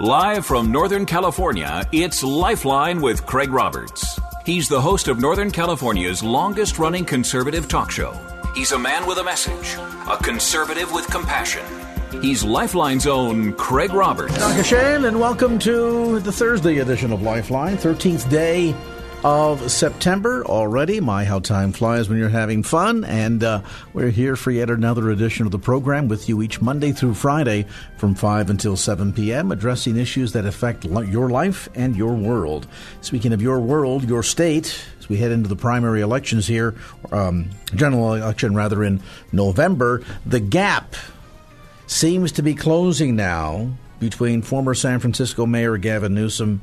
Live from Northern California, it's Lifeline with Craig Roberts. He's the host of Northern California's longest running conservative talk show. He's a man with a message, a conservative with compassion. He's Lifeline's own Craig Roberts. Dr. Shane, and welcome to the Thursday edition of Lifeline, 13th day of September already. My, how time flies when you're having fun. And uh, we're here for yet another edition of the program with you each Monday through Friday from 5 until 7 p.m., addressing issues that affect your life and your world. Speaking of your world, your state, as we head into the primary elections here, um, general election rather, in November, the gap seems to be closing now between former San Francisco Mayor Gavin Newsom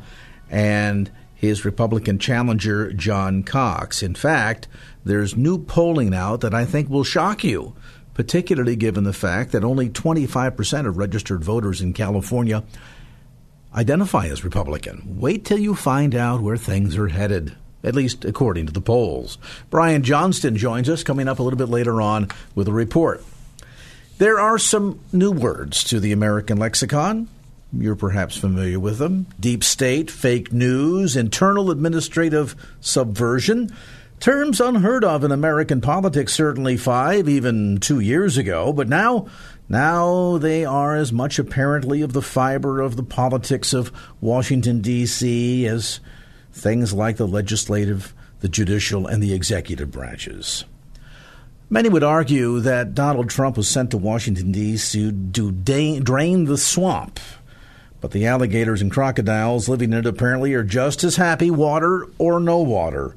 and his Republican challenger, John Cox. In fact, there's new polling out that I think will shock you, particularly given the fact that only 25% of registered voters in California identify as Republican. Wait till you find out where things are headed. At least according to the polls. Brian Johnston joins us coming up a little bit later on with a report. There are some new words to the American lexicon. You're perhaps familiar with them deep state, fake news, internal administrative subversion. Terms unheard of in American politics certainly five, even two years ago, but now now they are as much apparently of the fiber of the politics of Washington, D.C. as things like the legislative, the judicial, and the executive branches. Many would argue that Donald Trump was sent to Washington, D.C. to drain the swamp but the alligators and crocodiles living in it apparently are just as happy, water or no water.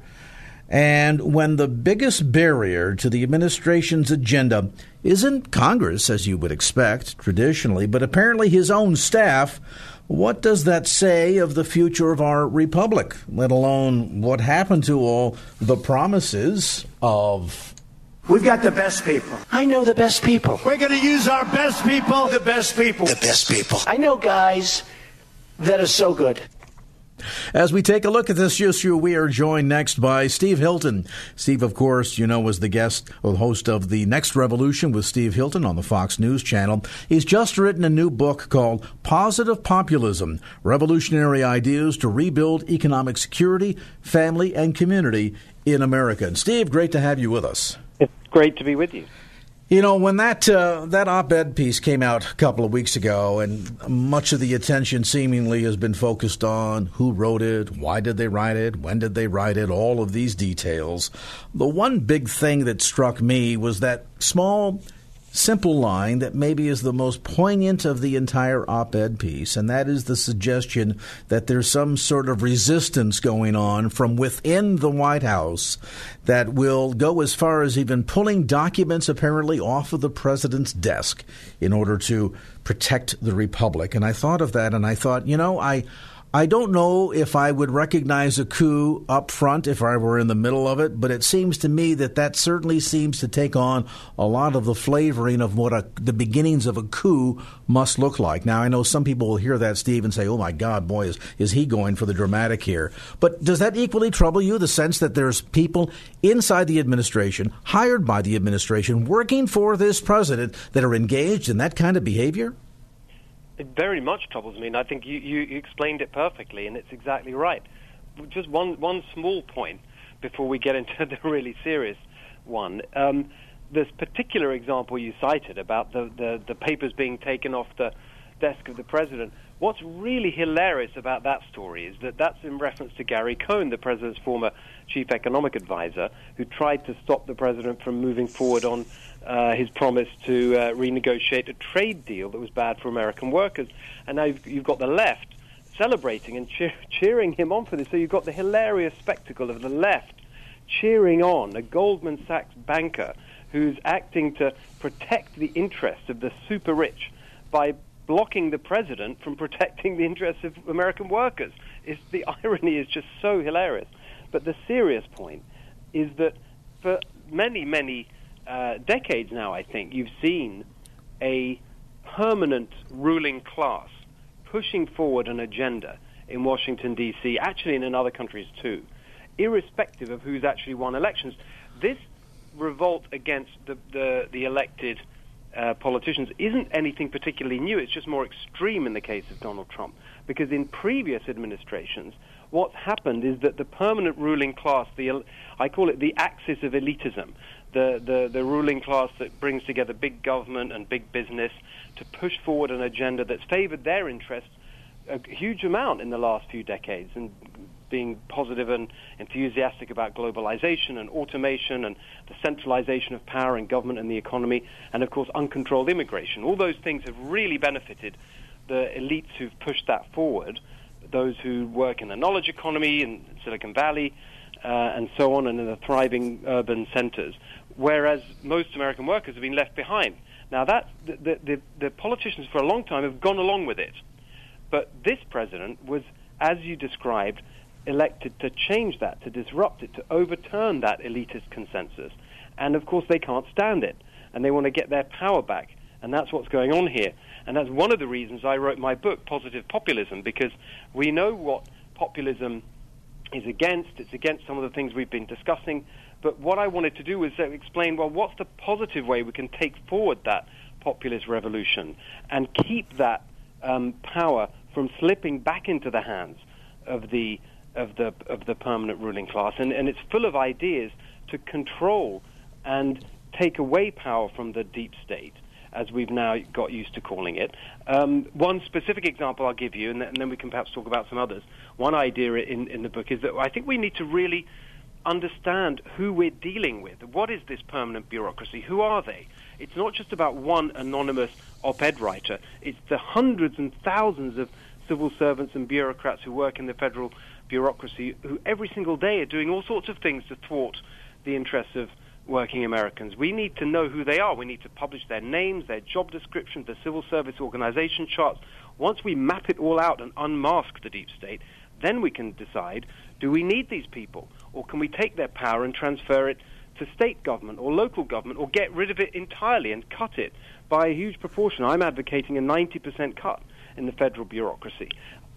And when the biggest barrier to the administration's agenda isn't Congress, as you would expect traditionally, but apparently his own staff, what does that say of the future of our republic, let alone what happened to all the promises of We've got the best people. I know the best people. We're going to use our best people, the best people. The best people. I know guys that are so good. As we take a look at this issue, we are joined next by Steve Hilton. Steve, of course, you know, was the guest or host of The Next Revolution with Steve Hilton on the Fox News channel. He's just written a new book called Positive Populism Revolutionary Ideas to Rebuild Economic Security, Family, and Community in America. And Steve, great to have you with us. Great to be with you. You know, when that uh, that op-ed piece came out a couple of weeks ago, and much of the attention seemingly has been focused on who wrote it, why did they write it, when did they write it, all of these details. The one big thing that struck me was that small simple line that maybe is the most poignant of the entire op ed piece, and that is the suggestion that there's some sort of resistance going on from within the White House that will go as far as even pulling documents apparently off of the president's desk in order to protect the Republic. And I thought of that and I thought, you know, I. I don't know if I would recognize a coup up front if I were in the middle of it, but it seems to me that that certainly seems to take on a lot of the flavoring of what a, the beginnings of a coup must look like. Now, I know some people will hear that, Steve, and say, oh my God, boy, is, is he going for the dramatic here? But does that equally trouble you, the sense that there's people inside the administration, hired by the administration, working for this president that are engaged in that kind of behavior? It very much troubles me, and I think you, you explained it perfectly, and it's exactly right. Just one, one small point before we get into the really serious one. Um, this particular example you cited about the, the, the papers being taken off the desk of the president, what's really hilarious about that story is that that's in reference to Gary Cohn, the president's former chief economic advisor, who tried to stop the president from moving forward on uh, his promise to uh, renegotiate a trade deal that was bad for American workers. And now you've, you've got the left celebrating and cheer, cheering him on for this. So you've got the hilarious spectacle of the left cheering on a Goldman Sachs banker who's acting to protect the interests of the super rich by blocking the president from protecting the interests of American workers. It's, the irony is just so hilarious. But the serious point is that for many, many uh, decades now, I think, you've seen a permanent ruling class pushing forward an agenda in Washington, D.C., actually and in other countries too, irrespective of who's actually won elections. This revolt against the, the, the elected uh, politicians isn't anything particularly new. It's just more extreme in the case of Donald Trump. Because in previous administrations, what's happened is that the permanent ruling class, the I call it the axis of elitism, the, the, the ruling class that brings together big government and big business to push forward an agenda that's favored their interests a huge amount in the last few decades and being positive and enthusiastic about globalization and automation and the centralization of power in government and the economy, and of course uncontrolled immigration. All those things have really benefited the elites who've pushed that forward, those who work in the knowledge economy in Silicon Valley uh, and so on, and in the thriving urban centers, whereas most American workers have been left behind. Now, that the, the, the politicians for a long time have gone along with it. But this president was, as you described, elected to change that, to disrupt it, to overturn that elitist consensus. And of course, they can't stand it. And they want to get their power back. And that's what's going on here. And that's one of the reasons I wrote my book, Positive Populism, because we know what populism is against. It's against some of the things we've been discussing. But what I wanted to do was explain well, what's the positive way we can take forward that populist revolution and keep that um, power from slipping back into the hands of the of the of the permanent ruling class, and, and it's full of ideas to control and take away power from the deep state, as we've now got used to calling it. Um, one specific example I'll give you, and, th- and, then we can perhaps talk about some others. One idea in, in the book is that I think we need to really understand who we're dealing with. What is this permanent bureaucracy? Who are they? It's not just about one anonymous op-ed writer. It's the hundreds and thousands of civil servants and bureaucrats who work in the federal bureaucracy who every single day are doing all sorts of things to thwart the interests of working Americans. We need to know who they are. We need to publish their names, their job descriptions, their civil service organization charts. Once we map it all out and unmask the deep state, then we can decide do we need these people? Or can we take their power and transfer it to state government or local government or get rid of it entirely and cut it by a huge proportion? I'm advocating a 90% cut in the federal bureaucracy.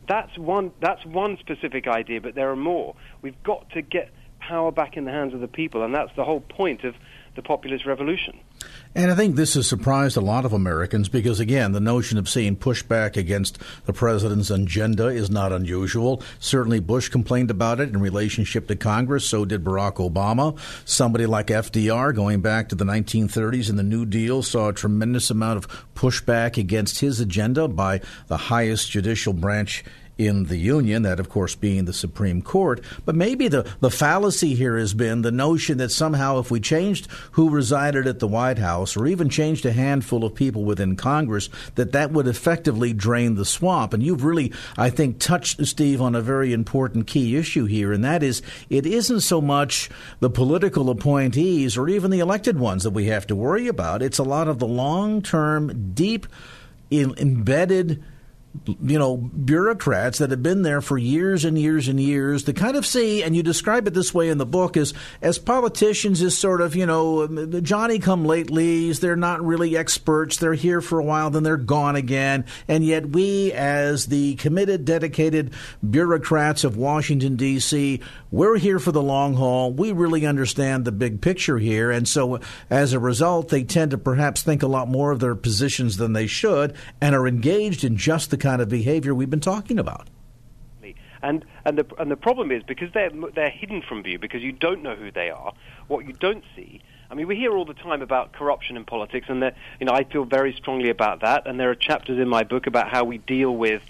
That's one, that's one specific idea, but there are more. We've got to get power back in the hands of the people, and that's the whole point of the populist revolution. And I think this has surprised a lot of Americans because, again, the notion of seeing pushback against the president's agenda is not unusual. Certainly, Bush complained about it in relationship to Congress. So did Barack Obama. Somebody like FDR, going back to the 1930s and the New Deal, saw a tremendous amount of pushback against his agenda by the highest judicial branch in the Union, that of course being the Supreme Court. But maybe the, the fallacy here has been the notion that somehow if we changed who resided at the White House or even changed a handful of people within Congress, that that would effectively drain the swamp. And you've really, I think, touched, Steve, on a very important key issue here, and that is it isn't so much the political appointees or even the elected ones that we have to worry about. It's a lot of the long term, deep, in, embedded you know, bureaucrats that have been there for years and years and years to kind of see, and you describe it this way in the book, is as politicians is sort of, you know, um, Johnny come latelys. They're not really experts. They're here for a while, then they're gone again. And yet we, as the committed, dedicated bureaucrats of Washington, D.C., we're here for the long haul. We really understand the big picture here. And so as a result, they tend to perhaps think a lot more of their positions than they should and are engaged in just the kind of behavior we've been talking about. And and the and the problem is because they're they're hidden from view because you don't know who they are. What you don't see. I mean, we hear all the time about corruption in politics, and that you know I feel very strongly about that. And there are chapters in my book about how we deal with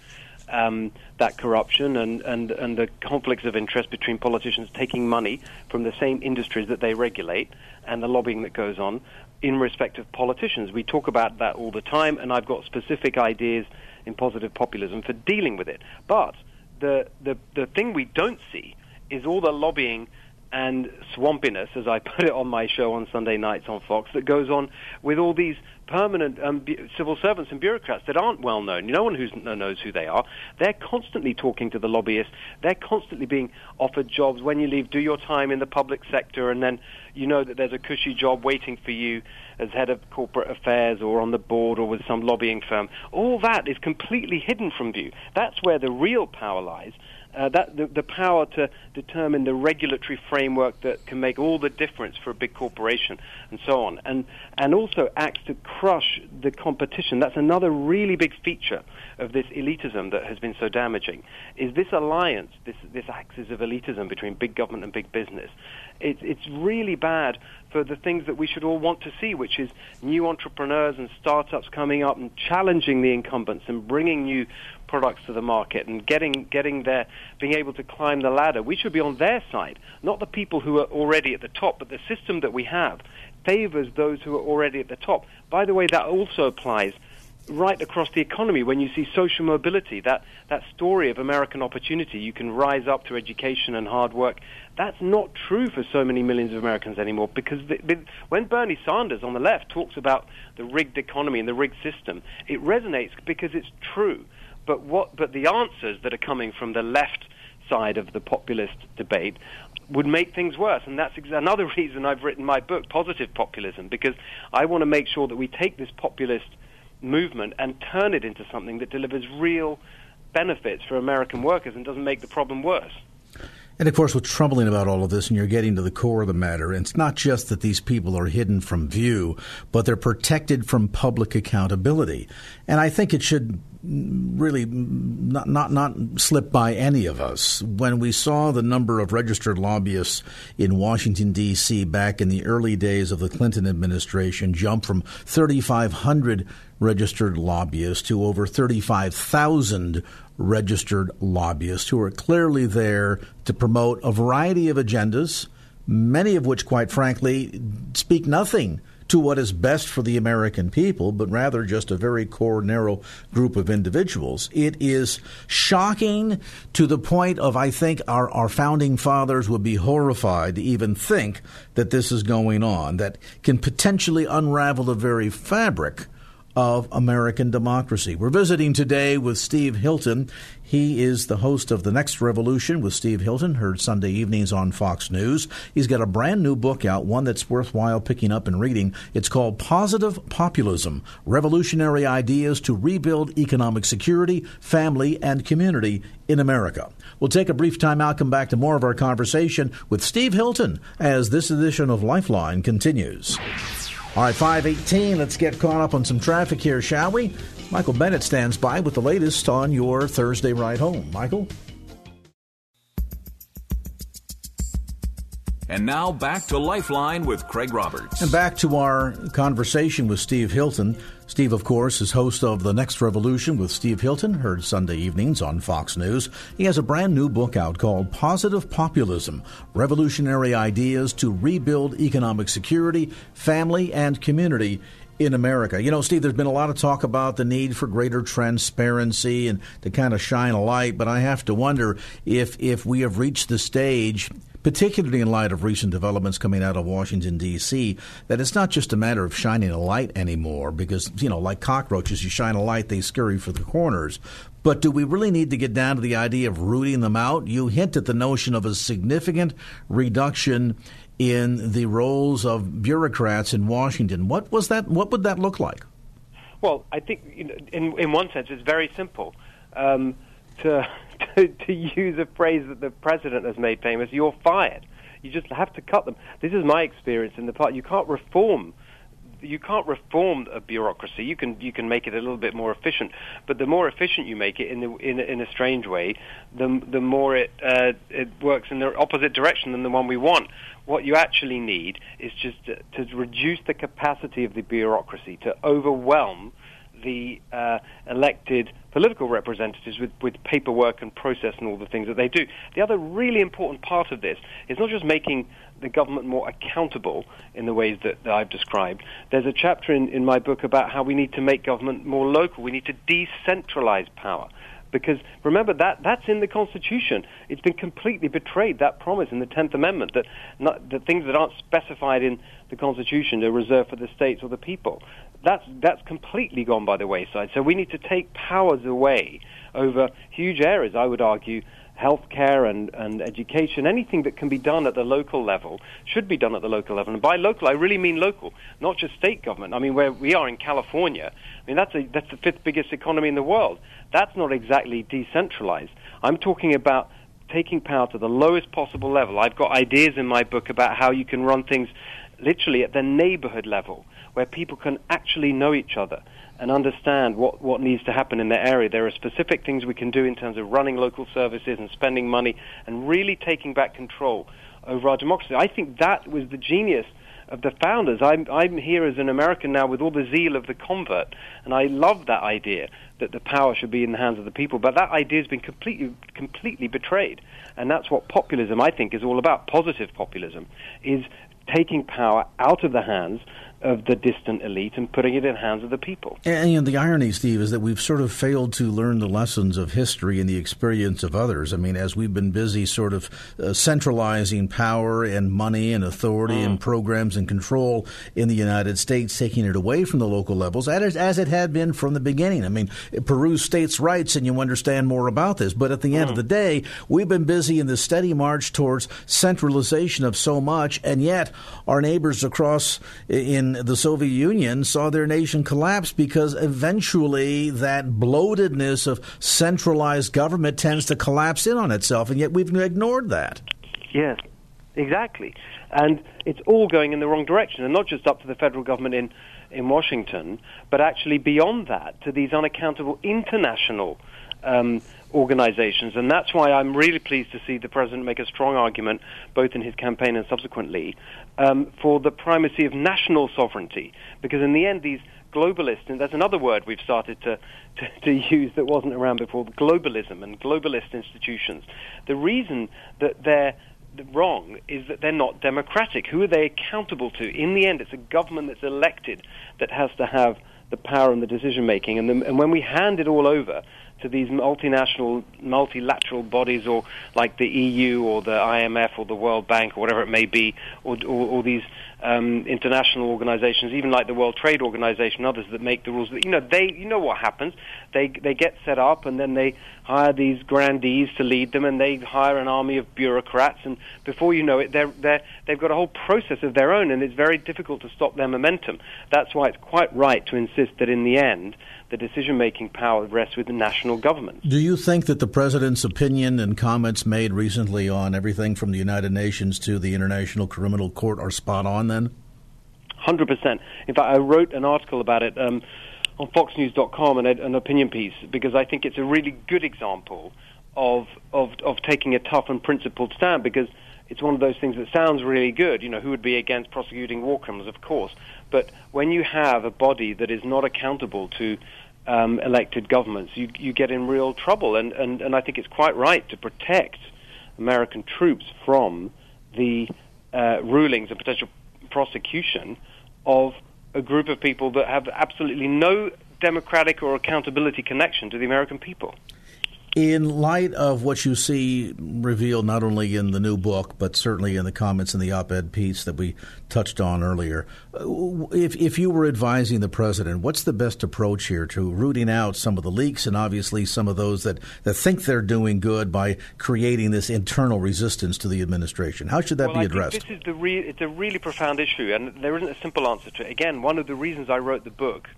um, that corruption and, and, and the conflicts of interest between politicians taking money from the same industries that they regulate and the lobbying that goes on in respect of politicians. We talk about that all the time, and I've got specific ideas in positive populism for dealing with it. But the, the, the thing we don't see is all the lobbying and swampiness, as I put it on my show on Sunday nights on Fox, that goes on with all these permanent um, civil servants and bureaucrats that aren't well known. No one who knows who they are. They're constantly talking to the lobbyists. They're constantly being offered jobs. When you leave, do your time in the public sector, and then you know that there's a cushy job waiting for you as head of corporate affairs or on the board or with some lobbying firm. All that is completely hidden from view. That's where the real power lies. Uh, that the, the power to determine the regulatory framework that can make all the difference for a big corporation and so on, and and also acts to crush the competition. That's another really big feature of this elitism that has been so damaging. Is this alliance, this this axis of elitism between big government and big business? It's it's really bad for the things that we should all want to see, which is new entrepreneurs and startups coming up and challenging the incumbents and bringing new products to the market and getting getting there, being able to climb the ladder. We should be on their side, not the people who are already at the top. But the system that we have favors those who are already at the top. By the way, that also applies right across the economy when you see social mobility, that, that story of American opportunity, you can rise up through education and hard work. That's not true for so many millions of Americans anymore because the, the, when Bernie Sanders on the left talks about the rigged economy and the rigged system, it resonates because it's true. But, what, but the answers that are coming from the left side of the populist debate would make things worse. And that's another reason I've written my book, Positive Populism, because I want to make sure that we take this populist – movement and turn it into something that delivers real benefits for American workers and doesn't make the problem worse. And of course, what's troubling about all of this, and you're getting to the core of the matter, it's not just that these people are hidden from view, but they're protected from public accountability. And I think it should really not, not, not slip by any of us. When we saw the number of registered lobbyists in Washington, D.C. back in the early days of the Clinton administration jump from 3,500 registered lobbyists to over 35,000 registered lobbyists who are clearly there to promote a variety of agendas, many of which, quite frankly, speak nothing to what is best for the American people, but rather just a very core, narrow group of individuals. It is shocking to the point of, I think, our, our founding fathers would be horrified to even think that this is going on, that can potentially unravel the very fabric of American democracy. We're visiting today with Steve Hilton. He is the host of The Next Revolution with Steve Hilton, heard Sunday evenings on Fox News. He's got a brand new book out, one that's worthwhile picking up and reading. It's called Positive Populism Revolutionary Ideas to Rebuild Economic Security, Family, and Community in America. We'll take a brief time out, come back to more of our conversation with Steve Hilton as this edition of Lifeline continues. All right, 518. Let's get caught up on some traffic here, shall we? Michael Bennett stands by with the latest on your Thursday ride home. Michael? And now back to Lifeline with Craig Roberts. And back to our conversation with Steve Hilton. Steve, of course, is host of The Next Revolution with Steve Hilton, heard Sunday evenings on Fox News. He has a brand new book out called Positive Populism Revolutionary Ideas to Rebuild Economic Security, Family, and Community in America. You know, Steve, there's been a lot of talk about the need for greater transparency and to kind of shine a light, but I have to wonder if if we have reached the stage particularly in light of recent developments coming out of Washington, D.C., that it's not just a matter of shining a light anymore, because, you know, like cockroaches, you shine a light, they scurry for the corners. But do we really need to get down to the idea of rooting them out? You hint at the notion of a significant reduction in the roles of bureaucrats in Washington. What was that? What would that look like? Well, I think in in one sense it's very simple. Um, to, to, to use a phrase that the president has made famous, you're fired. You just have to cut them. This is my experience in the past. You can't reform you can't reform a bureaucracy. You can you can make it a little bit more efficient, but the more efficient you make it in the, in, in a strange way, the the more it uh, it works in the opposite direction than the one we want. What you actually need is just to, to reduce the capacity of the bureaucracy to overwhelm the uh, elected political representatives with, with paperwork and process and all the things that they do. The other really important part of this is not just making the government more accountable in the ways that, that I've described. There's a chapter in, in my book about how we need to make government more local. We need to decentralize power because remember that that's in the Constitution. It's been completely betrayed that promise in the Tenth Amendment that not, the things that aren't specified in the Constitution are reserved for the states or the people. That's that's completely gone by the wayside. So we need to take powers away over huge areas. I would argue healthcare and, and education, anything that can be done at the local level should be done at the local level. And by local, I really mean local, not just state government. I mean, where we are in California, I mean, that's, a, that's the fifth biggest economy in the world. That's not exactly decentralized. I'm talking about taking power to the lowest possible level. I've got ideas in my book about how you can run things literally at the neighborhood level, where people can actually know each other and understand what, what needs to happen in their area. There are specific things we can do in terms of running local services and spending money and really taking back control over our democracy. I think that was the genius of the founders. I'm, I'm here as an American now with all the zeal of the convert, and I love that idea that the power should be in the hands of the people. But that idea has been completely, completely betrayed, and that's what populism, I think, is all about. Positive populism is taking power out of the hands of the distant elite and putting it in the hands of the people. And, and, the irony, Steve, is that we've sort of failed to learn the lessons of history and the experience of others. I mean, as we've been busy sort of uh, centralizing power and money and authority mm. and programs and control in the United States, taking it away from the local levels, as, as it had been from the beginning. I mean, peruse states' rights and you understand more about this. But at the end mm. of the day, we've been busy in the steady march towards centralization of so much, and yet our neighbors across in the Soviet Union saw their nation collapse because eventually that bloatedness of centralized government tends to collapse in on itself, and yet we've ignored that. Yes, exactly. And it's all going in the wrong direction, and not just up to the federal government in, in Washington, but actually beyond that to these unaccountable international um, organizations. And that's why I'm really pleased to see the president make a strong argument, both in his campaign and subsequently, um, for the primacy of national sovereignty. Because in the end, these globalists, and that's another word we've started to, to, to use that wasn't around before, globalism and globalist institutions. The reason that they're wrong is that they're not democratic. Who are they accountable to? In the end, it's a government that's elected that has to have the power and the decision making. And, and when we hand it all over to these multinational, multilateral bodies, or like the EU or the IMF or the World Bank or whatever it may be, or, or, or these um, international organizations, even like the World Trade Organization, others that make the rules. You know, they, you know what happens. They they get set up, and then they hire these grandees to lead them, and they hire an army of bureaucrats, and before you know it, they're they're they've got a whole process of their own, and it's very difficult to stop their momentum. That's why it's quite right to insist that in the end the decision making power rests with the national government. Do you think that the president's opinion and comments made recently on everything from the United Nations to the International Criminal Court are spot on then? 100%. In fact, I wrote an article about it um, on FoxNews.com, an, an opinion piece, because I think it's a really good example of, of, of taking a tough and principled stand because it's one of those things that sounds really good. You know, who would be against prosecuting war criminals? Of course. But when you have a body that is not accountable to um, elected governments, you, you get in real trouble. And, and, and I think it's quite right to protect American troops from the uh, rulings and potential prosecution of a group of people that have absolutely no democratic or accountability connection to the American people. In light of what you see revealed not only in the new book, but certainly in the comments in the op ed piece that we touched on earlier, if, if you were advising the president, what's the best approach here to rooting out some of the leaks and obviously some of those that, that think they're doing good by creating this internal resistance to the administration? How should that well, be addressed? this is the re- it's a really profound issue, and there isn't a simple answer to it. Again, one of the reasons I wrote the book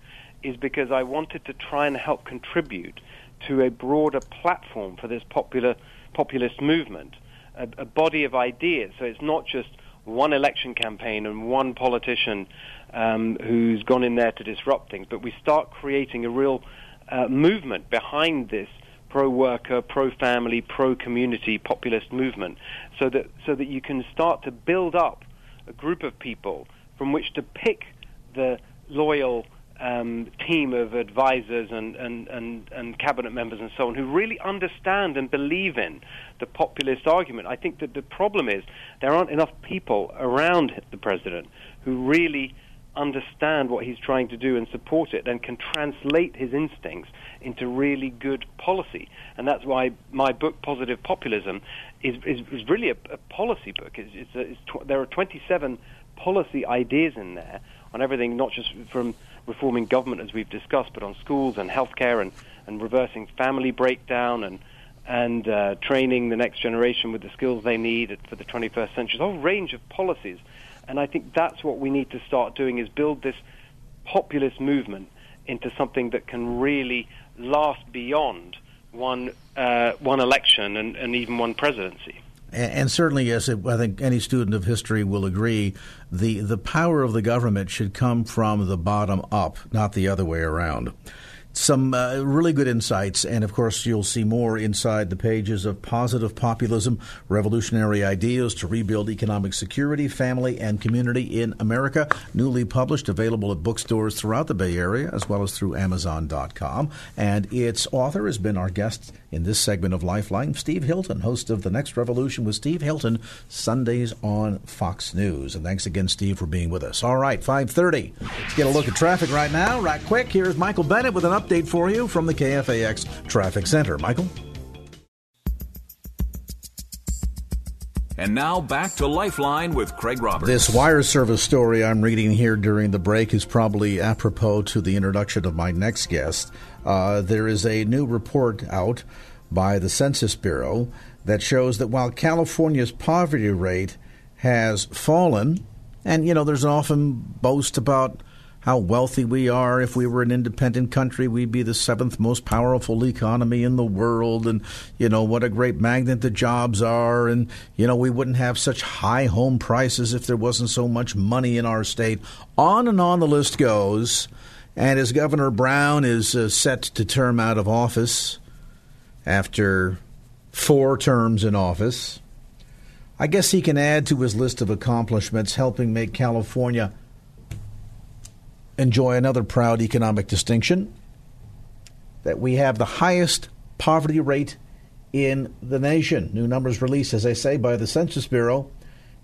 is because I wanted to try and help contribute to a broader platform for this popular populist movement, a, a body of ideas. So it's not just one election campaign and one politician um, who's gone in there to disrupt things, but we start creating a real uh, movement behind this pro-worker, pro-family, pro-community populist movement, so that so that you can start to build up a group of people from which to pick the loyal um, team of advisors and, and, and, and cabinet members and so on who really understand and believe in the populist argument. I think that the problem is there aren't enough people around the president who really understand what he's trying to do and support it and can translate his instincts into really good policy. And that's why my book, Positive Populism, is, is, is really a, a, policy book. It's, it's it's tw- there are 27 policy ideas in there on everything, not just from reforming government, as we've discussed, but on schools and healthcare and, and reversing family breakdown and and uh, training the next generation with the skills they need for the 21st century. A whole range of policies, and I think that's what we need to start doing: is build this populist movement into something that can really last beyond one uh, one election and, and even one presidency. And, certainly, it, I think any student of history will agree the the power of the government should come from the bottom up, not the other way around some uh, really good insights. And of course, you'll see more inside the pages of Positive Populism Revolutionary Ideas to Rebuild Economic Security, Family, and Community in America. Newly published, available at bookstores throughout the Bay Area as well as through Amazon.com. And its author has been our guest in this segment of Lifeline, Steve Hilton, host of The Next Revolution with Steve Hilton, Sundays on Fox News. And thanks again, Steve, for being with us. All right, 530. Let's get a look at traffic right now. Right quick, here's Michael Bennett with an update update for you from the KFAX Traffic Center. Michael? And now back to Lifeline with Craig Roberts. This wire service story I'm reading here during the break is probably apropos to the introduction of my next guest. Uh, there is a new report out by the Census Bureau that shows that while California's poverty rate has fallen, and you know, there's often boast about how wealthy we are. If we were an independent country, we'd be the seventh most powerful economy in the world. And, you know, what a great magnet the jobs are. And, you know, we wouldn't have such high home prices if there wasn't so much money in our state. On and on the list goes. And as Governor Brown is uh, set to term out of office after four terms in office, I guess he can add to his list of accomplishments helping make California enjoy another proud economic distinction that we have the highest poverty rate in the nation. New numbers released, as I say, by the Census Bureau.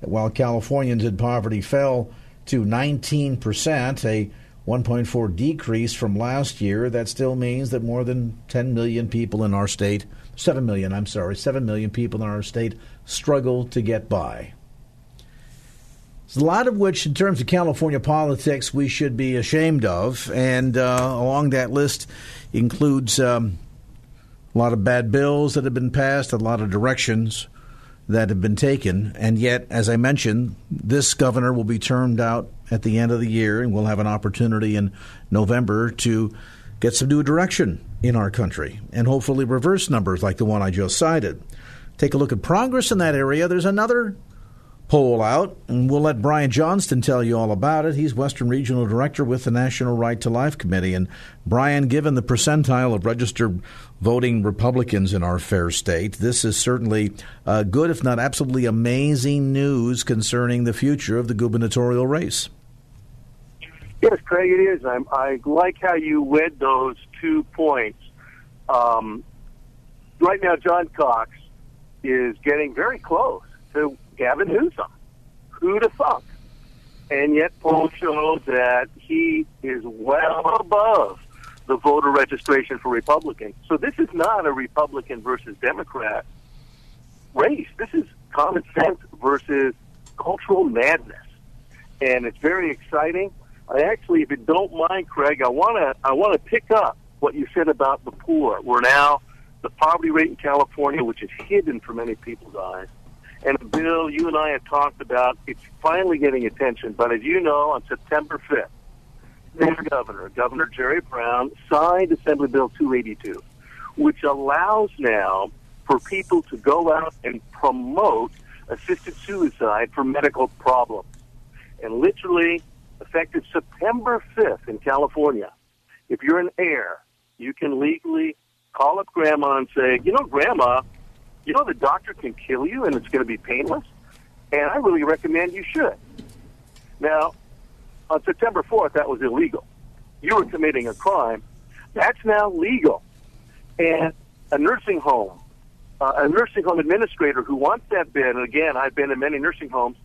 While Californians in poverty fell to 19%, a 1.4 decrease from last year, that still means that more than 10 million people in our state, 7 million, I'm sorry, 7 million people in our state struggle to get by a lot of which, in terms of California politics, we should be ashamed of. And uh, along that list includes um, a lot of bad bills that have been passed, a lot of directions that have been taken. And yet, as I mentioned, this governor will be termed out at the end of the year, and we'll have an opportunity in November to get some new direction in our country and hopefully reverse numbers like the one I just cited. Take a look at progress in that area. There's another poll out, and we'll let Brian Johnston tell you all about it. He's Western Regional Director with the National Right to Life Committee. And Brian, given the percentile of registered voting Republicans in our fair state, this is certainly uh, good, if not absolutely amazing news concerning the future of the gubernatorial race. Yes, Craig, it is. I'm, I like how you wed those two points. Um, right now, John Cox is getting very close to Gavin Newsom. Who'd have thought? And yet polls show that he is well above the voter registration for Republicans. So this is not a Republican versus Democrat race. This is common sense versus cultural madness. And it's very exciting. I actually, if you don't mind, Craig, I want to I want to pick up what you said about the poor. We're now the poverty rate in California, which is hidden from many people's eyes, and a Bill, you and I have talked about it's finally getting attention. But as you know, on September 5th, the governor, Governor Jerry Brown, signed Assembly Bill 282, which allows now for people to go out and promote assisted suicide for medical problems. And literally, effective September 5th in California, if you're an heir, you can legally call up grandma and say, you know, grandma, you know the doctor can kill you and it's going to be painless? And I really recommend you should. Now, on September 4th, that was illegal. You were committing a crime. That's now legal. And a nursing home, uh, a nursing home administrator who wants that bed, and again, I've been in many nursing homes,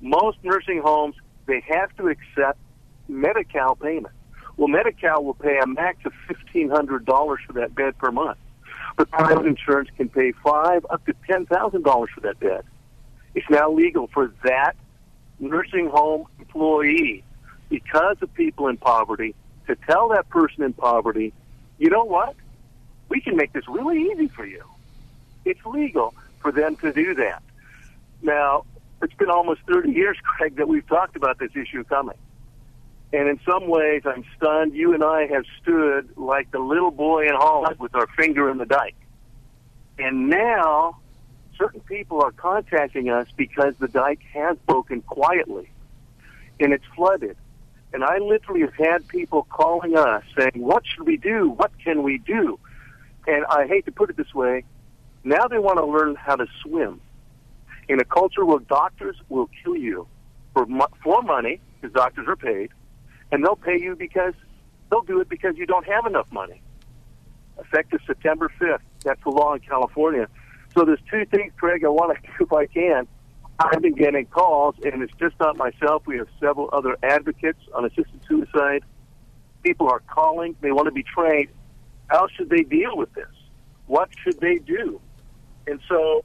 most nursing homes, they have to accept Medi-Cal payment. Well, Medi-Cal will pay a max of $1,500 for that bed per month but private insurance can pay five up to ten thousand dollars for that bed. It's now legal for that nursing home employee, because of people in poverty, to tell that person in poverty, you know what? We can make this really easy for you. It's legal for them to do that. Now, it's been almost 30 years, Craig, that we've talked about this issue coming. And in some ways, I'm stunned. You and I have stood like the little boy in Holland with our finger in the dike. And now, certain people are contacting us because the dike has broken quietly and it's flooded. And I literally have had people calling us saying, What should we do? What can we do? And I hate to put it this way, now they want to learn how to swim. In a culture where doctors will kill you for, for money, because doctors are paid, and they'll pay you because they'll do it because you don't have enough money. Effective September 5th. That's the law in California. So there's two things, Craig, I want to do if I can. I've been getting calls, and it's just not myself. We have several other advocates on assisted suicide. People are calling. They want to be trained. How should they deal with this? What should they do? And so,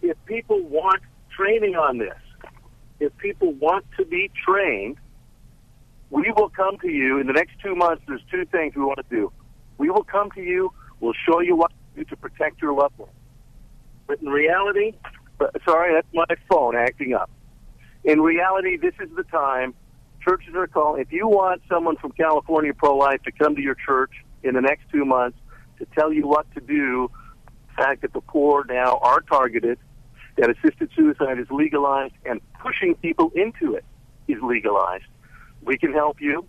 if people want training on this, if people want to be trained, we will come to you in the next two months. There's two things we want to do. We will come to you. We'll show you what to do to protect your loved one. But in reality, sorry, that's my phone acting up. In reality, this is the time. Churches are calling. If you want someone from California Pro Life to come to your church in the next two months to tell you what to do, the fact that the poor now are targeted, that assisted suicide is legalized, and pushing people into it is legalized, we can help you.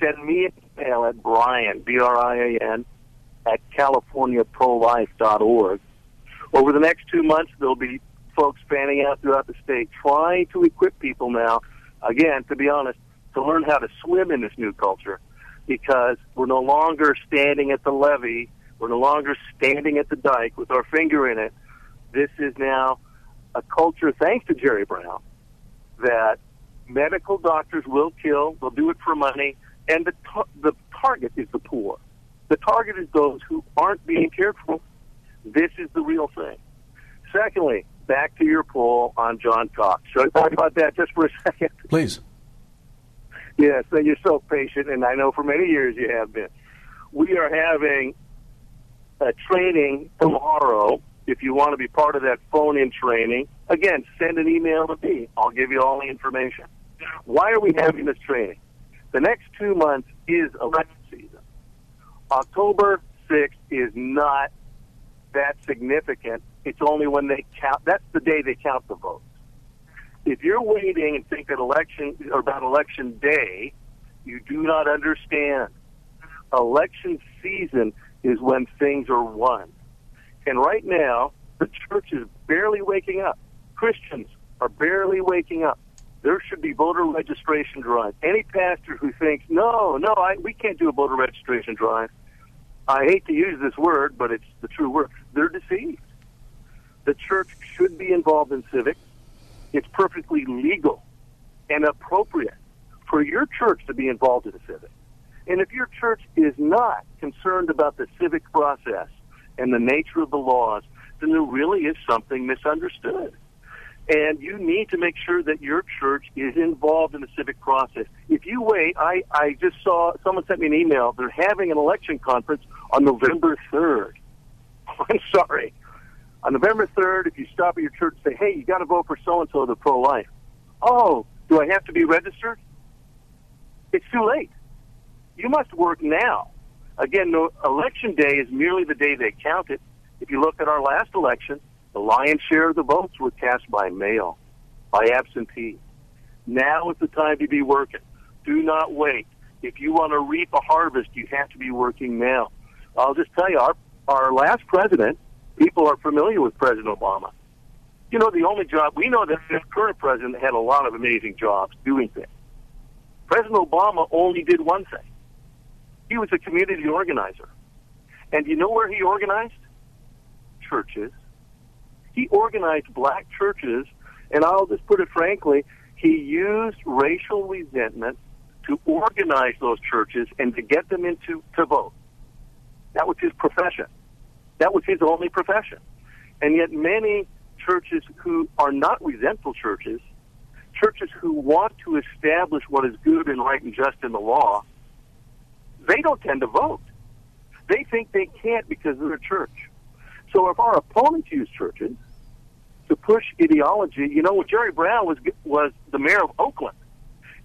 Send me an email at Brian, B-R-I-A-N, at CaliforniaProLife.org. Over the next two months, there'll be folks fanning out throughout the state trying to equip people now, again, to be honest, to learn how to swim in this new culture because we're no longer standing at the levee. We're no longer standing at the dike with our finger in it. This is now a culture, thanks to Jerry Brown, that medical doctors will kill. They'll do it for money, and the tar- the target is the poor. The target is those who aren't being cared for. This is the real thing. Secondly, back to your poll on John Cox. Should I talk about that just for a second? Please. Yes, and you're so patient, and I know for many years you have been. We are having a training tomorrow. If you want to be part of that phone-in training, again, send an email to me. I'll give you all the information. Why are we having this training? The next two months is election season. October 6th is not that significant. It's only when they count. That's the day they count the votes. If you're waiting and think that election or about election day, you do not understand. Election season is when things are won. And right now, the church is barely waking up. Christians are barely waking up. There should be voter registration drive. Any pastor who thinks, no, no, I, we can't do a voter registration drive, I hate to use this word, but it's the true word. They're deceived. The church should be involved in civics. It's perfectly legal and appropriate for your church to be involved in a civic. And if your church is not concerned about the civic process and the nature of the laws, then there really is something misunderstood. And you need to make sure that your church is involved in the civic process. If you wait, I, I just saw someone sent me an email. They're having an election conference on November 3rd. I'm sorry. On November 3rd, if you stop at your church and say, hey, you got to vote for so and so, the pro life. Oh, do I have to be registered? It's too late. You must work now. Again, no, election day is merely the day they count it. If you look at our last election, the lion's share of the votes were cast by mail, by absentee. Now is the time to be working. Do not wait. If you want to reap a harvest, you have to be working now. I'll just tell you, our, our last president, people are familiar with President Obama. You know, the only job, we know that this current president had a lot of amazing jobs doing things. President Obama only did one thing. He was a community organizer. And you know where he organized? Churches. He organized black churches, and I'll just put it frankly, he used racial resentment to organize those churches and to get them into to vote. That was his profession. That was his only profession. And yet many churches who are not resentful churches, churches who want to establish what is good and right and just in the law, they don't tend to vote. They think they can't because they're a church. So if our opponents use churches to push ideology, you know, Jerry Brown was was the mayor of Oakland,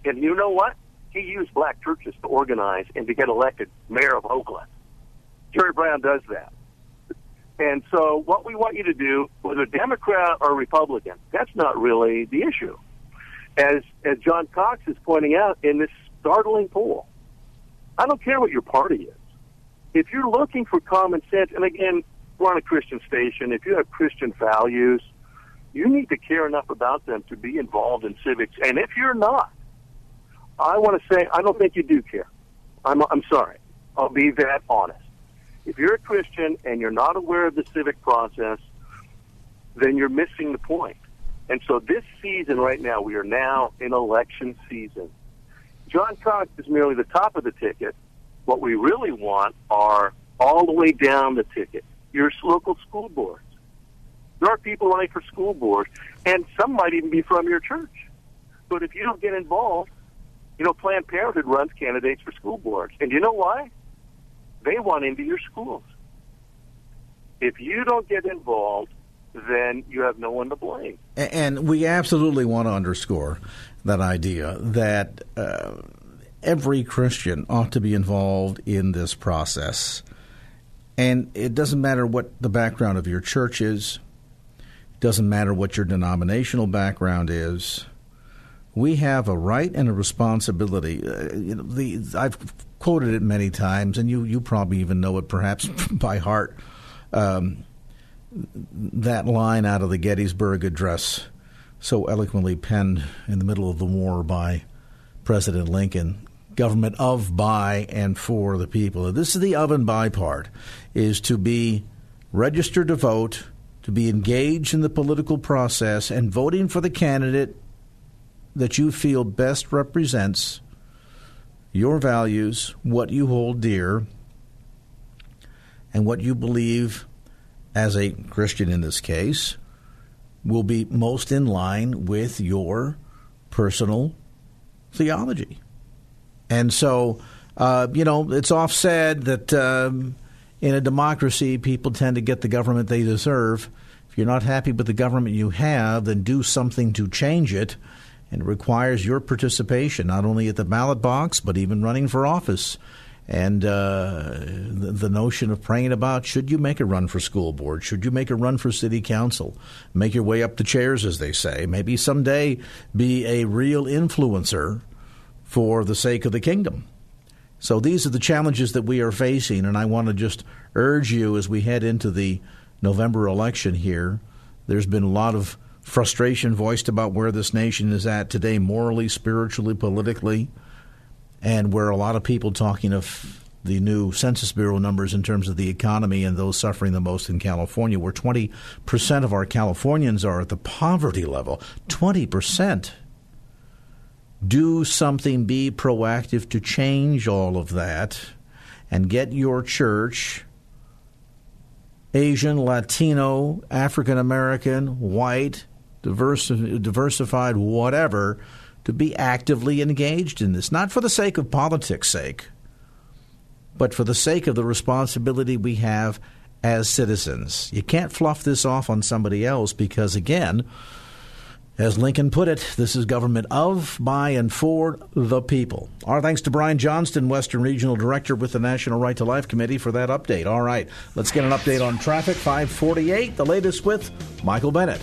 and you know what? He used black churches to organize and to get elected mayor of Oakland. Jerry Brown does that. And so, what we want you to do, whether Democrat or Republican, that's not really the issue. As as John Cox is pointing out in this startling poll, I don't care what your party is. If you're looking for common sense, and again, we're on a Christian station. If you have Christian values, you need to care enough about them to be involved in civics. And if you're not, I want to say I don't think you do care. I'm I'm sorry. I'll be that honest. If you're a Christian and you're not aware of the civic process, then you're missing the point. And so this season right now, we are now in election season. John Cox is merely the top of the ticket. What we really want are all the way down the ticket, your local school boards. There are people running for school boards, and some might even be from your church. But if you don't get involved, you know, Planned Parenthood runs candidates for school boards. And you know why? They want into your schools. If you don't get involved, then you have no one to blame. And we absolutely want to underscore that idea that uh, every Christian ought to be involved in this process. And it doesn't matter what the background of your church is, doesn't matter what your denominational background is. We have a right and a responsibility. Uh, you know, the, I've quoted it many times, and you, you probably even know it perhaps by heart. Um, that line out of the Gettysburg Address, so eloquently penned in the middle of the war by President Lincoln government of, by, and for the people. This is the of and by part, is to be registered to vote, to be engaged in the political process, and voting for the candidate that you feel best represents your values, what you hold dear, and what you believe as a Christian in this case will be most in line with your personal theology. And so, uh, you know, it's oft said that um, in a democracy, people tend to get the government they deserve. If you're not happy with the government you have, then do something to change it and it requires your participation, not only at the ballot box, but even running for office. And uh, the, the, notion of praying about should you make a run for school board? Should you make a run for city council? Make your way up the chairs, as they say. Maybe someday be a real influencer for the sake of the kingdom. So these are the challenges that we are facing, and I want to just urge you as we head into the November election here. There's been a lot of frustration voiced about where this nation is at today, morally, spiritually, politically, and where a lot of people talking of the new Census Bureau numbers in terms of the economy and those suffering the most in California, where 20% of our Californians are at the poverty level. 20%. Do something, be proactive to change all of that, and get your church Asian, Latino, African American, white, diversi- diversified, whatever, to be actively engaged in this, not for the sake of politics' sake, but for the sake of the responsibility we have as citizens. You can't fluff this off on somebody else because, again, as Lincoln put it, this is government of, by, and for the people. Our thanks to Brian Johnston, Western Regional Director with the National Right to Life Committee, for that update. All right, let's get an update on traffic. 548, the latest with Michael Bennett.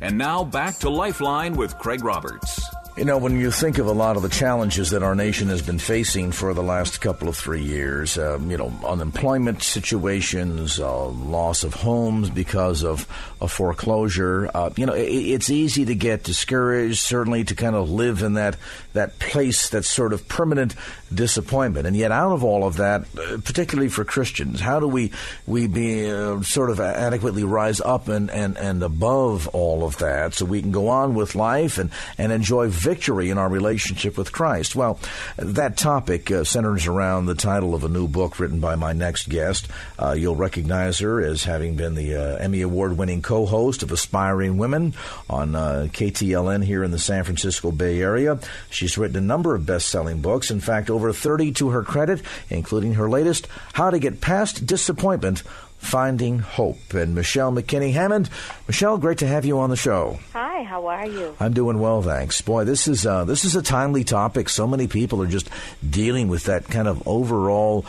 And now back to Lifeline with Craig Roberts. You know, when you think of a lot of the challenges that our nation has been facing for the last couple of three years, um, you know, unemployment situations, uh, loss of homes because of a foreclosure, uh, you know, it, it's easy to get discouraged, certainly to kind of live in that, that place that's sort of permanent disappointment. And yet, out of all of that, uh, particularly for Christians, how do we, we be uh, sort of adequately rise up and, and, and above all of that so we can go on with life and, and enjoy victory in our relationship with Christ? Well, that topic uh, centers around the title of a new book written by my next guest. Uh, you'll recognize her as having been the uh, Emmy Award winning co host of Aspiring Women on uh, KTLN here in the San Francisco Bay Area. She's written a number of best selling books, in fact, over 30 to her credit, including her latest, How to Get Past Disappointment Finding Hope. And Michelle McKinney Hammond. Michelle, great to have you on the show. Hi, how are you? I'm doing well, thanks. Boy, this is uh, this is a timely topic. So many people are just dealing with that kind of overall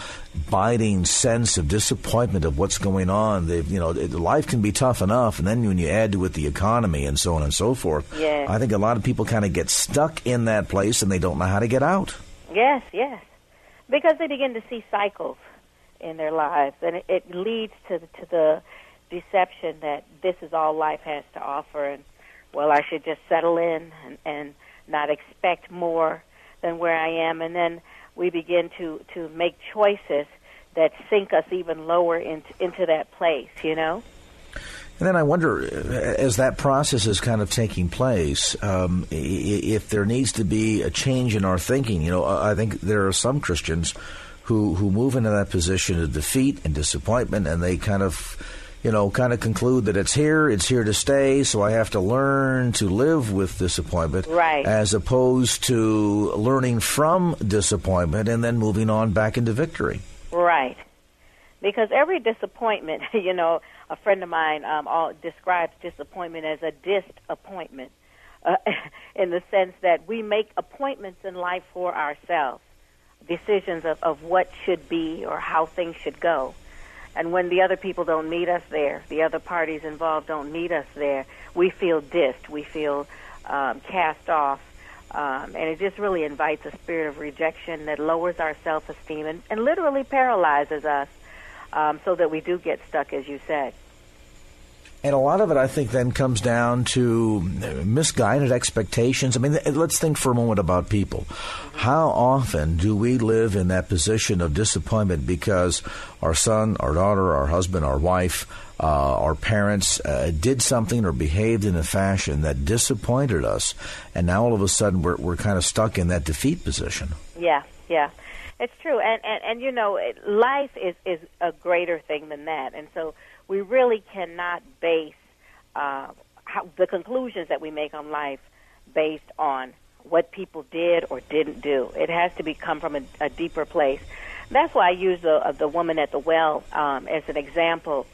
biting sense of disappointment of what's going on. They've, you know, life can be tough enough, and then when you add to it the economy and so on and so forth, Yeah. I think a lot of people kind of get stuck in that place and they don't know how to get out. Yes, yes. Because they begin to see cycles in their lives, and it, it leads to the, to the deception that this is all life has to offer, and well, I should just settle in and, and not expect more than where I am, and then we begin to to make choices that sink us even lower into into that place. You know. And then I wonder, uh, as that process is kind of taking place, um, if there needs to be a change in our thinking. You know, I I think there are some Christians who who move into that position of defeat and disappointment, and they kind of, you know, kind of conclude that it's here, it's here to stay. So I have to learn to live with disappointment, Right. As opposed to learning from disappointment and then moving on back into victory. Right. Because every disappointment, you know, a friend of mine um, all describes disappointment as a disappointment, uh, in the sense that we make appointments in life for ourselves, decisions of, of what should be or how things should go. And when the other people don't meet us there, the other parties involved don't meet us there, we feel dissed, we feel um, cast off, um, and it just really invites a spirit of rejection that lowers our self-esteem and, and literally paralyzes us um, so that we do get stuck, as you said. And a lot of it, I think, then comes down to misguided expectations. I mean, let's think for a moment about people. How often do we live in that position of disappointment because our son, our daughter, our husband, our wife, uh, our parents uh, did something or behaved in a fashion that disappointed us, and now all of a sudden we're, we're kind of stuck in that defeat position? Yeah, yeah, it's true. And and and you know, it, life is is a greater thing than that. And so we really cannot base uh, how, the conclusions that we make on life based on what people did or didn't do. It has to be come from a, a deeper place. That's why I use the uh, the woman at the well um, as an example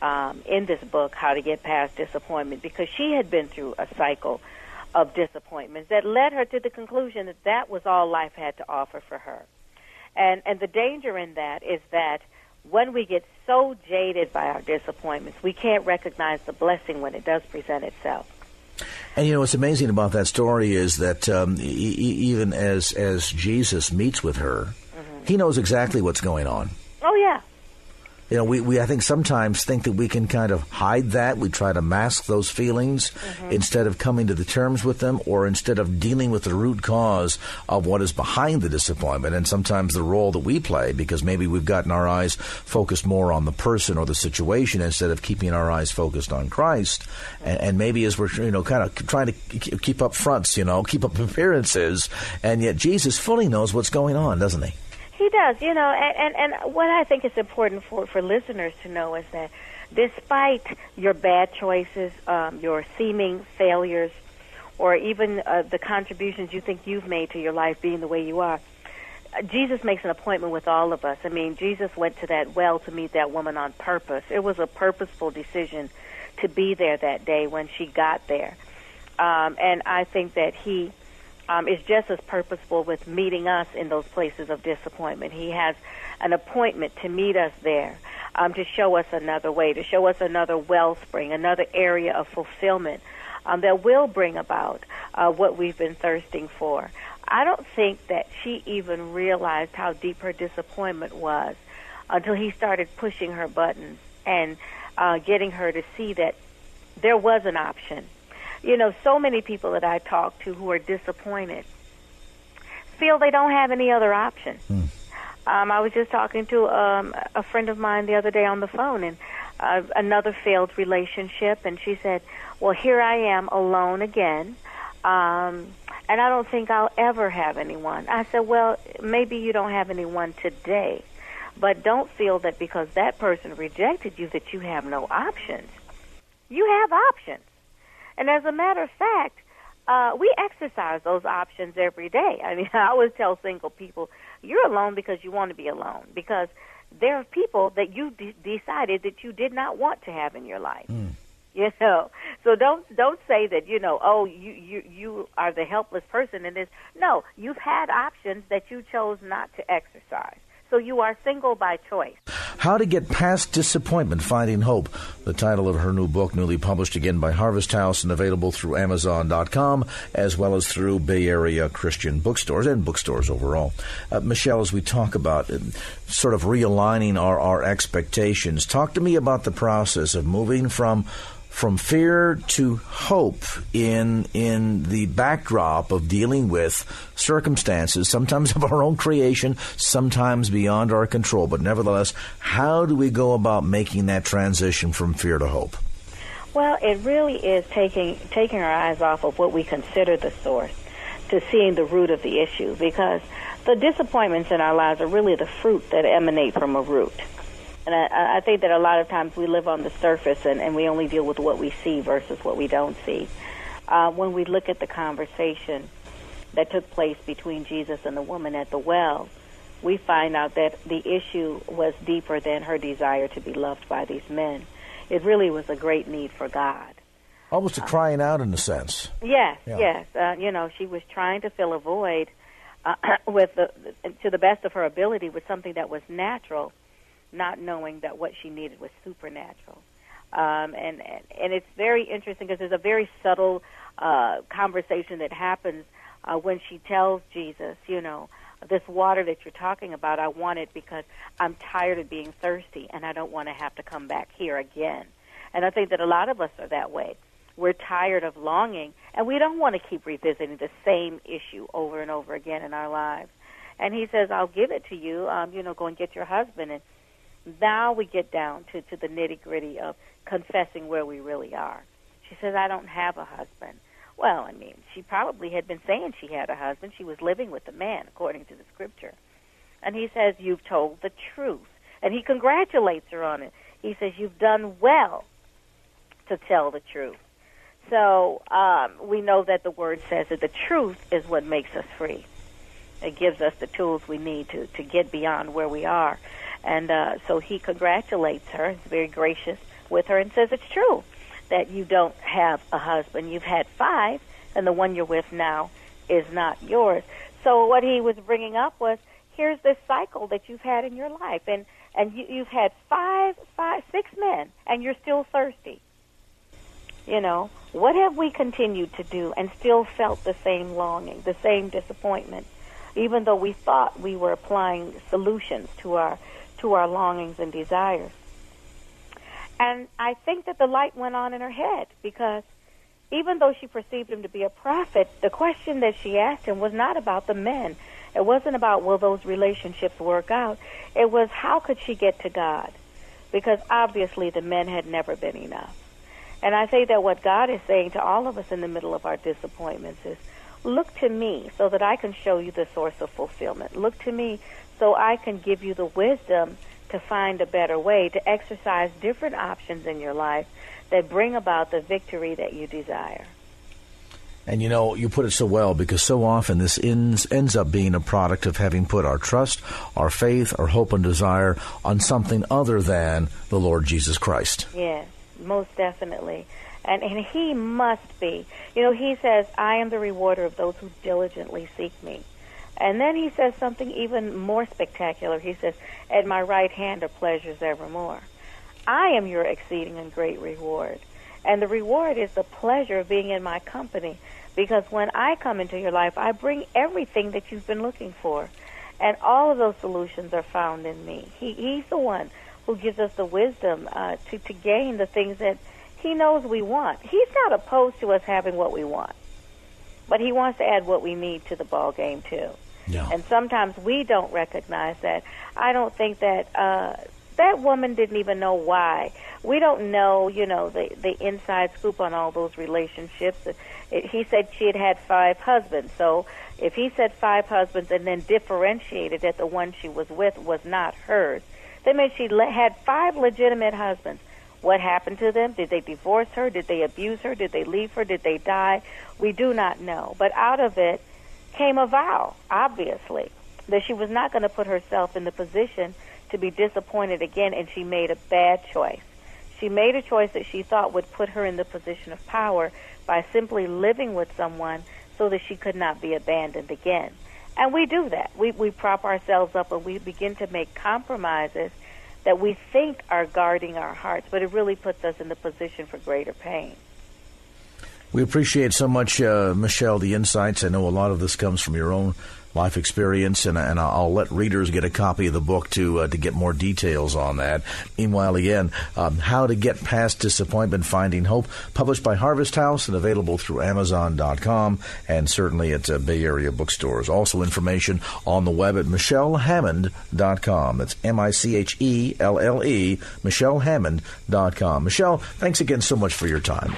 um, in this book, How to Get Past Disappointment, because she had been through a cycle of disappointments that led her to the conclusion that that was all life had to offer for her. And and the danger in that is that when we get so jaded by our disappointments, we can't recognize the blessing when it does present itself. And you know what's amazing about that story is that um, e- even as as Jesus meets with her, he knows exactly what's going on. Oh yeah, You know, we, we I think sometimes think that we can kind of hide that. We try to mask those feelings mm-hmm. instead of coming to the terms with them, or instead of dealing with the root cause of what is behind the disappointment. And sometimes the role that we play, because maybe we've gotten our eyes focused more on the person or the situation instead of keeping our eyes focused on Christ. And, and maybe as we're you know kind of trying to keep up fronts, you know, keep up appearances, and yet Jesus fully knows what's going on, doesn't he? He does. You know, and, and and what I think is important for for listeners to know is that despite your bad choices, um, your seeming failures, or even uh, the contributions you think you've made to your life being the way you are. Jesus makes an appointment with all of us. I mean, Jesus went to that well to meet that woman on purpose. It was a purposeful decision to be there that day when she got there. Um, and I think that he um, is just as purposeful with meeting us in those places of disappointment. He has an appointment to meet us there, um, to show us another way, to show us another wellspring, another area of fulfillment um, that will bring about uh, what we've been thirsting for. I don't think that she even realized how deep her disappointment was until he started pushing her buttons and uh, getting her to see that there was an option. You know, so many people that I talk to who are disappointed feel they don't have any other option. Um, I was just talking to um, a friend of mine the other day on the phone, and uh, another failed relationship, and she said, "Well, here I am alone again, um, and I don't think I'll ever have anyone." I said, "Well, maybe you don't have anyone today, but don't feel that because that person rejected you that you have no options. You have options." And as a matter of fact, uh, we exercise those options every day. I mean, I always tell single people, you're alone because you want to be alone. Because there are people that you de- decided that you did not want to have in your life. Mm. You know, so don't don't say that you know. Oh, you you you are the helpless person in this. No, you've had options that you chose not to exercise. So you are single by choice. How to Get Past Disappointment, Finding Hope, the title of her new book, newly published again by Harvest House and available through Amazon.com, as well as through Bay Area Christian bookstores and bookstores overall. Uh, Michelle, as we talk about uh, sort of realigning our, our expectations, talk to me about the process of moving from from fear to hope in in the backdrop of dealing with circumstances, sometimes of our own creation, sometimes beyond our control. But nevertheless, how do we go about making that transition from fear to hope? Well, it really is taking taking our eyes off of what we consider the source to seeing the root of the issue because the disappointments in our lives are really the fruit that emanate from a root. And I, I think that a lot of times we live on the surface and, and we only deal with what we see versus what we don't see. Uh, when we look at the conversation that took place between Jesus and the woman at the well, we find out that the issue was deeper than her desire to be loved by these men. It really was a great need for God. Almost a crying out in a sense. Yes, Yeah. yes. Uh, you know, she was trying to fill a void uh, with the, to the best of her ability with something that was natural, not knowing that what she needed was supernatural. Um, and, and and it's very interesting because there's a very subtle uh, conversation that happens uh, when she tells Jesus, you know, this water that you're talking about, I want it because I'm tired of being thirsty and I don't want to have to come back here again. And I think that a lot of us are that way. We're tired of longing and we don't want to keep revisiting the same issue over and over again in our lives. And he says, I'll give it to you. Um, you know, go and get your husband. And now we get down to, to the nitty gritty of confessing where we really are. She says, I don't have a husband. Well, I mean, she probably had been saying she had a husband. She was living with a man, according to the scripture. And he says, You've told the truth. And he congratulates her on it. He says, You've done well to tell the truth. So um, we know that the word says that the truth is what makes us free. It gives us the tools we need to, to get beyond where we are. And uh, so he congratulates her, he's very gracious with her, and says it's true that you don't have a husband. You've had five, and the one you're with now is not yours. So what he was bringing up was here's this cycle that you've had in your life, and and you, you've had five, five, six men, and you're still thirsty. You know, what have we continued to do and still felt the same longing, the same disappointment, even though we thought we were applying solutions to our to our longings and desires? And I think that the light went on in her head because even though she perceived him to be a prophet, the question that she asked him was not about the men. It wasn't about will those relationships work out. It was how could she get to God? Because obviously the men had never been enough. And I think that what God is saying to all of us in the middle of our disappointments is look to me so that I can show you the source of fulfillment. Look to me so I can give you the wisdom to find a better way to exercise different options in your life that bring about the victory that you desire. And you know, you put it so well because so often this ends, ends up being a product of having put our trust, our faith, our hope, and desire on something other than the Lord Jesus Christ. Yes, most definitely. And, and he must be. You know, he says, I am the rewarder of those who diligently seek me. And then he says something even more spectacular. He says, At my right hand are pleasures evermore. I am your exceeding and great reward. And the reward is the pleasure of being in my company. Because when I come into your life, I bring everything that you've been looking for. And all of those solutions are found in me. He, he's the one who gives us the wisdom uh, to, to gain the things that he knows we want. He's not opposed to us having what we want. But he wants to add what we need to the ball game too. Yeah. And sometimes we don't recognize that. I don't think that uh, that woman didn't even know why. We don't know, you know, the the inside scoop on all those relationships. He said she had had five husbands. So if he said five husbands and then differentiated that the one she was with was not hers, that means she le- had five legitimate husbands. What happened to them? Did they divorce her? Did they abuse her? Did they leave her? Did they die? We do not know. But out of it came a vow, obviously, that she was not going to put herself in the position to be disappointed again, and she made a bad choice. She made a choice that she thought would put her in the position of power by simply living with someone so that she could not be abandoned again. And we do that. We, we prop ourselves up and we begin to make compromises that we think are guarding our hearts, but it really puts us in the position for greater pain. We appreciate so much, uh, Michelle, the insights. I know a lot of this comes from your own life experience, and, and I'll let readers get a copy of the book to uh, to get more details on that. Meanwhile, again, um, How to Get Past Disappointment, Finding Hope, published by Harvest House and available through Amazon.com and certainly at uh, Bay Area bookstores. Also, information on the web at MichelleHammond.com. That's M I C H E L L E, MichelleHammond.com. Michelle, thanks again so much for your time.